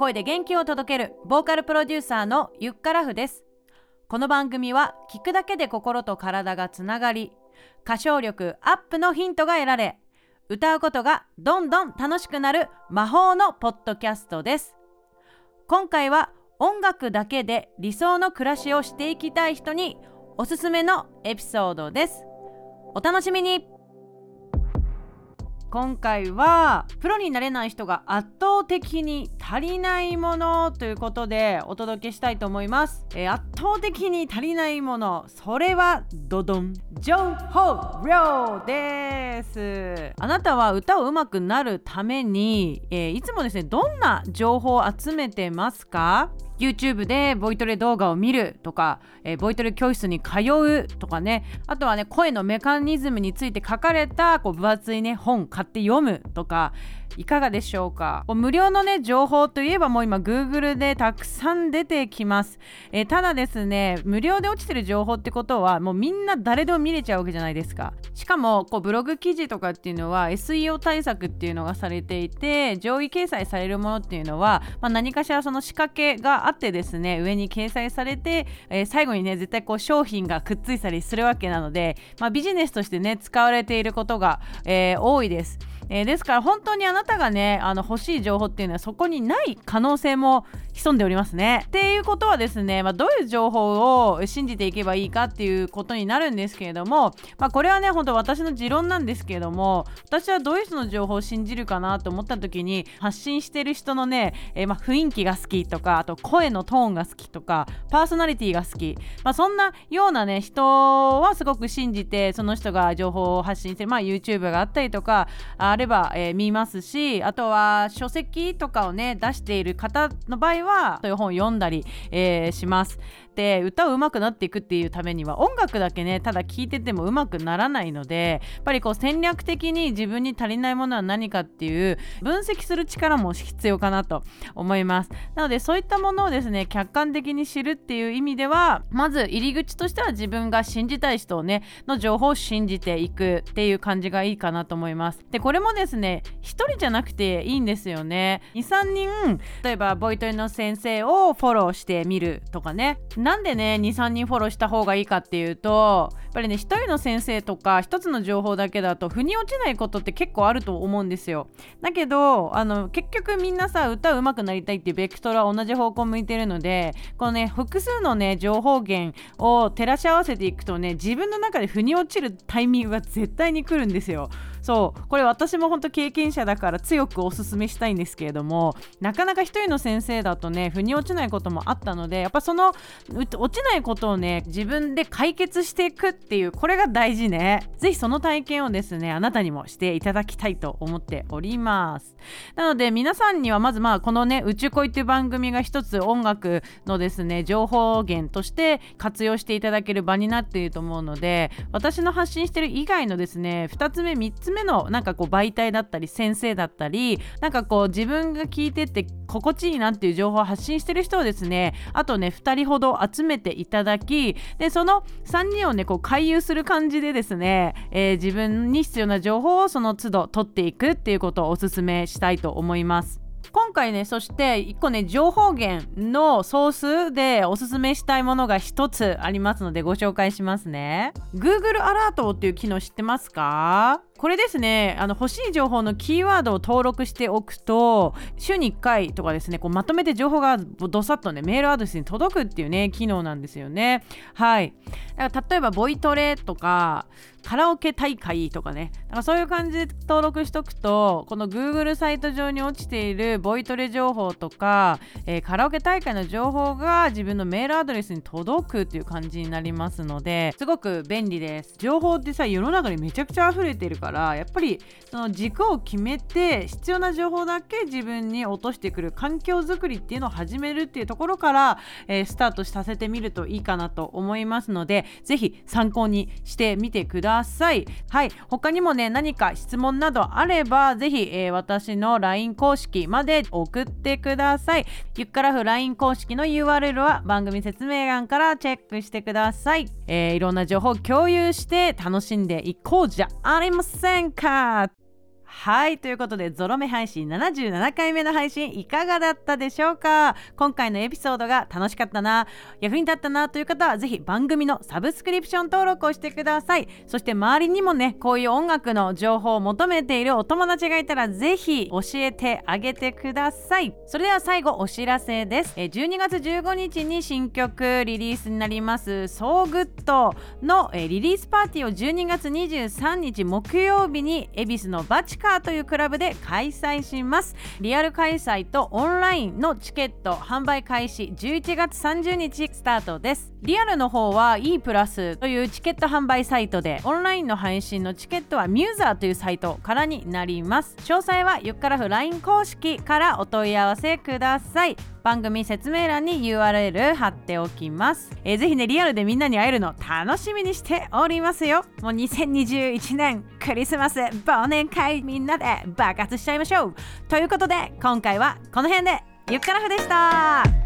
声で元気を届けるボーカルプロデューサーのゆっからふです。この番組は聞くだけで心と体がつながり歌唱力アップのヒントが得られ歌うことがどんどん楽しくなる魔法のポッドキャストです。今回は音楽だけで理想の暮らしをしていきたい人におすすめのエピソードです。お楽しみに。今回はプロになれない人が圧倒的に足りないものということでお届けしたいと思います、えー、圧倒的に足りないものそれはドドン情報量です。あなたは歌を上手くなるために、えー、いつもですねどんな情報を集めてますか？YouTube でボイトレ動画を見るとか、えー、ボイトレ教室に通うとかね。あとはね声のメカニズムについて書かれたこう分厚いね本買って読むとかいかがでしょうか。無料のね情報といえばもう今 Google でたくさん出てきます、えー、ただですね無料で落ちてる情報ってことはもうみんな誰でも見れちゃうわけじゃないですか。しかもこうブログ記事とかっていうのは SEO 対策っていうのがされていて上位掲載されるものっていうのは、まあ、何かしらその仕掛けがあってですね上に掲載されて、えー、最後にね絶対こう商品がくっついたりするわけなので、まあ、ビジネスとしてね使われていることが、えー、多いです。えー、ですから本当にあなたがねあの欲しい情報っていうのはそこにない可能性も潜んでおりますね。っていうことはですね、まあ、どういう情報を信じていけばいいかっていうことになるんですけれども、まあ、これはね本当私の持論なんですけれども私はどういう人の情報を信じるかなと思った時に発信してる人のね、えー、まあ、雰囲気が好きとかあと声のトーンが好きとかパーソナリティが好き、まあ、そんなようなね人はすごく信じてその人が情報を発信してる、まあ、YouTube があったりとかあれば、えー、見ますしあとは書籍とかをね出している方の場合はそういう本を読んだり、えー、します。で歌う上手くなっていくっていうためには音楽だけねただ聴いてても上手くならないのでやっぱりこう戦略的に自分に足りないものは何かっていう分析する力も必要かなと思いますなのでそういったものをですね客観的に知るっていう意味ではまず入り口としては自分が信じたい人をねの情報を信じていくっていう感じがいいかなと思いますでこれもですね1人じゃなくていいんですよね。23人例えばボイトレの先生をフォローしてみるとかね。なんでね23人フォローした方がいいかっていうとやっぱりね1人の先生とか1つの情報だけだと腑に落ちないことって結構あると思うんですよ。だけどあの結局みんなさ歌うまくなりたいっていうベクトルは同じ方向向いてるのでこのね複数のね情報源を照らし合わせていくとね自分の中で腑に落ちるタイミングが絶対に来るんですよ。そう。これ私も本当経験者だから強くおすすめしたいんですけれどもなかなか一人の先生だとね腑に落ちないこともあったのでやっぱその落ちないことをね自分で解決していくっていうこれが大事ね。是非その体験をですねあなたにもしていただきたいと思っております。なので皆さんにはまずまあこのね宇宙恋っていう番組が一つ音楽のですね情報源として活用していただける場になっていると思うので私の発信してる以外のですね2つ目3つ目のなんかこう媒体だったり先生だったりなんかこう自分が聞いてって心地いいなっていう情報を発信してる人をですねあとね2人ほど集めていただきでその3人をねこう回遊する感じでですね、えー、自分に必要な情報をその都度取っていくっていうことをおすすめしたいと思います。今回ねそして1個ね情報源のソースでおすすめしたいものが1つありますのでご紹介しますね。Google アラートっていう機能知ってますか？これですねあの欲しい情報のキーワードを登録しておくと週に1回とかですねこうまとめて情報がどさっとねメールアドレスに届くっていうね機能なんですよね。はい。だから例えばボイトレとかカラオケ大会とかね。だかそういう感じで登録しとくとこの Google サイト上に落ちているボイトレ情報とか、えー、カラオケ大会の情報が自分のメールアドレスに届くっていう感じになりますのですごく便利です。情報ってさ世の中にめちゃくちゃ溢れてるからからやっぱりその軸を決めて必要な情報だけ自分に落としてくる環境づくりっていうのを始めるっていうところから、えー、スタートさせてみるといいかなと思いますので是非参考にしてみてください。はい。他にもね何か質問などあれば是非、えー、私の LINE 公式まで送ってください。ゆっからふ LINE 公式の URL は番組説明欄からチェックしてください、えー、いろんな情報を共有して楽しんでいこうじゃありませんか。はいということでゾロ目配信77回目の配信いかがだったでしょうか？今回のエピソードが楽しかったな役に立ったなという方はぜひ番組のサブスクリプション登録をしてください。そして周りにもねこういう音楽の情報を求めているお友達がいたらぜひ教えてあげてください。それでは最後お知らせです。12月15日に新曲リリースになります So Good のリリースパーティーを12月23日木曜日に恵比寿のバチカーというクラブで開催します。リアル開催とオンラインのチケット販売開始11月30日スタートです。リアルの方は E プラスというチケット販売サイトでオンラインの配信のチケットはミューザーというサイトからになります。詳細はゆっからふ LINE 公式からお問い合わせください。番組説明欄に URL 貼っておきます、えー、ぜひねリアルでみんなに会えるの楽しみにしておりますよ。もう2021年クリスマス忘年会みんなで爆発しちゃいましょう。ということで今回はこの辺で。ゆっからふでした。